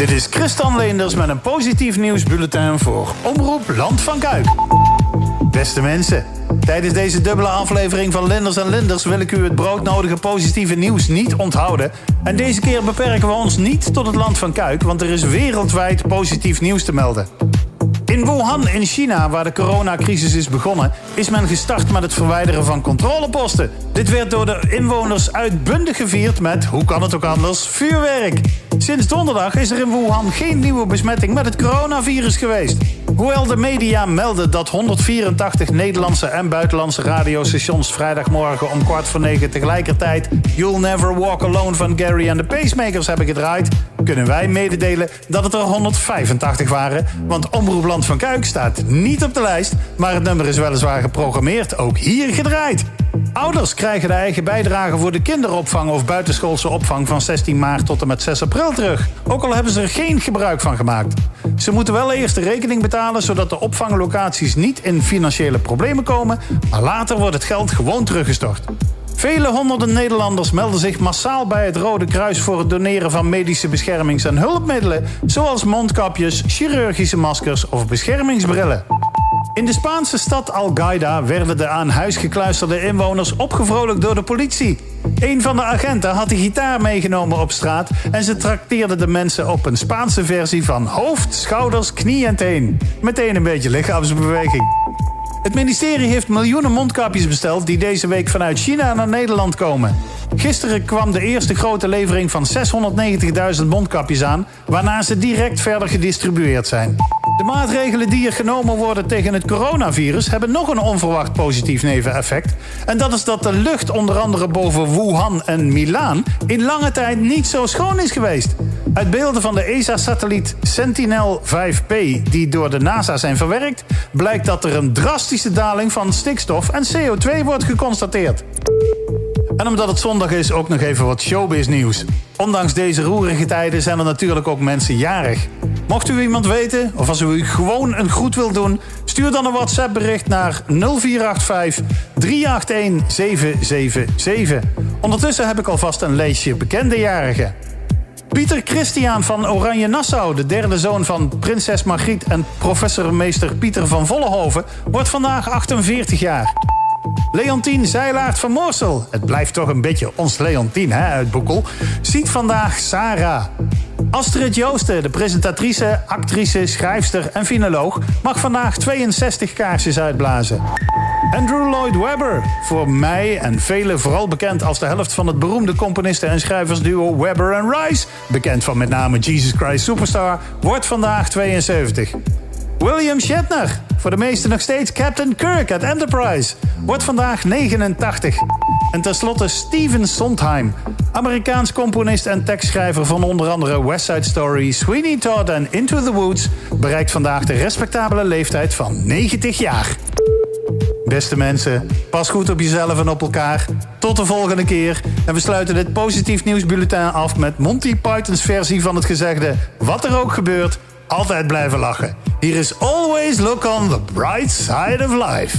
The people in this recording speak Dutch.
Dit is Christian Leenders met een positief nieuwsbulletin voor Omroep Land van Kuik. Beste mensen, tijdens deze dubbele aflevering van Linders en Linders wil ik u het broodnodige positieve nieuws niet onthouden. En deze keer beperken we ons niet tot het land van Kuik, want er is wereldwijd positief nieuws te melden. In Wuhan in China, waar de coronacrisis is begonnen, is men gestart met het verwijderen van controleposten. Dit werd door de inwoners uitbundig gevierd met, hoe kan het ook anders, vuurwerk. Sinds donderdag is er in Wuhan geen nieuwe besmetting met het coronavirus geweest. Hoewel de media melden dat 184 Nederlandse en buitenlandse radiostations vrijdagmorgen om kwart voor negen tegelijkertijd You'll Never Walk Alone van Gary and the Pacemakers hebben gedraaid, kunnen wij mededelen dat het er 185 waren. Want Omroep Land van Kuik staat niet op de lijst, maar het nummer is weliswaar geprogrammeerd, ook hier gedraaid. Ouders krijgen de eigen bijdrage voor de kinderopvang of buitenschoolse opvang van 16 maart tot en met 6 april terug. Ook al hebben ze er geen gebruik van gemaakt. Ze moeten wel eerst de rekening betalen zodat de opvanglocaties niet in financiële problemen komen, maar later wordt het geld gewoon teruggestort. Vele honderden Nederlanders melden zich massaal bij het Rode Kruis voor het doneren van medische beschermings- en hulpmiddelen, zoals mondkapjes, chirurgische maskers of beschermingsbrillen. In de Spaanse stad Algaida werden de aan huis gekluisterde inwoners opgevrolijkt door de politie. Een van de agenten had de gitaar meegenomen op straat en ze trakteerde de mensen op een Spaanse versie van hoofd, schouders, knie en teen. Meteen een beetje lichaamsbeweging. Het ministerie heeft miljoenen mondkapjes besteld die deze week vanuit China naar Nederland komen. Gisteren kwam de eerste grote levering van 690.000 mondkapjes aan, waarna ze direct verder gedistribueerd zijn. De maatregelen die er genomen worden tegen het coronavirus hebben nog een onverwacht positief neveneffect. En dat is dat de lucht onder andere boven Wuhan en Milaan in lange tijd niet zo schoon is geweest. Uit beelden van de ESA-satelliet Sentinel-5P die door de NASA zijn verwerkt, blijkt dat er een drastische daling van stikstof en CO2 wordt geconstateerd. En omdat het zondag is, ook nog even wat showbiz nieuws. Ondanks deze roerige tijden zijn er natuurlijk ook mensen jarig. Mocht u iemand weten, of als u gewoon een groet wilt doen, stuur dan een WhatsApp bericht naar 0485 381 777. Ondertussen heb ik alvast een lijstje bekende jarigen. Pieter Christian van Oranje Nassau, de derde zoon van prinses Margriet en professormeester Pieter van Vollenhoven, wordt vandaag 48 jaar. Leontien Zeilaert van Moorsel, het blijft toch een beetje ons Leontien hè, uit Boekel, ziet vandaag Sarah. Astrid Joosten, de presentatrice, actrice, schrijfster en finoloog, mag vandaag 62 kaarsjes uitblazen. Andrew Lloyd Webber, voor mij en velen vooral bekend als de helft van het beroemde componisten- en schrijversduo Webber en Rice, bekend van met name Jesus Christ Superstar, wordt vandaag 72. William Shatner, voor de meesten nog steeds Captain Kirk uit Enterprise, wordt vandaag 89. En tenslotte Steven Sondheim, Amerikaans componist en tekstschrijver van onder andere West Side Story, Sweeney Todd en Into the Woods, bereikt vandaag de respectabele leeftijd van 90 jaar. Beste mensen, pas goed op jezelf en op elkaar. Tot de volgende keer. En we sluiten dit positief nieuwsbulletin af met Monty Python's versie van het gezegde: Wat er ook gebeurt, altijd blijven lachen. Hier is Always Look on the Bright Side of Life.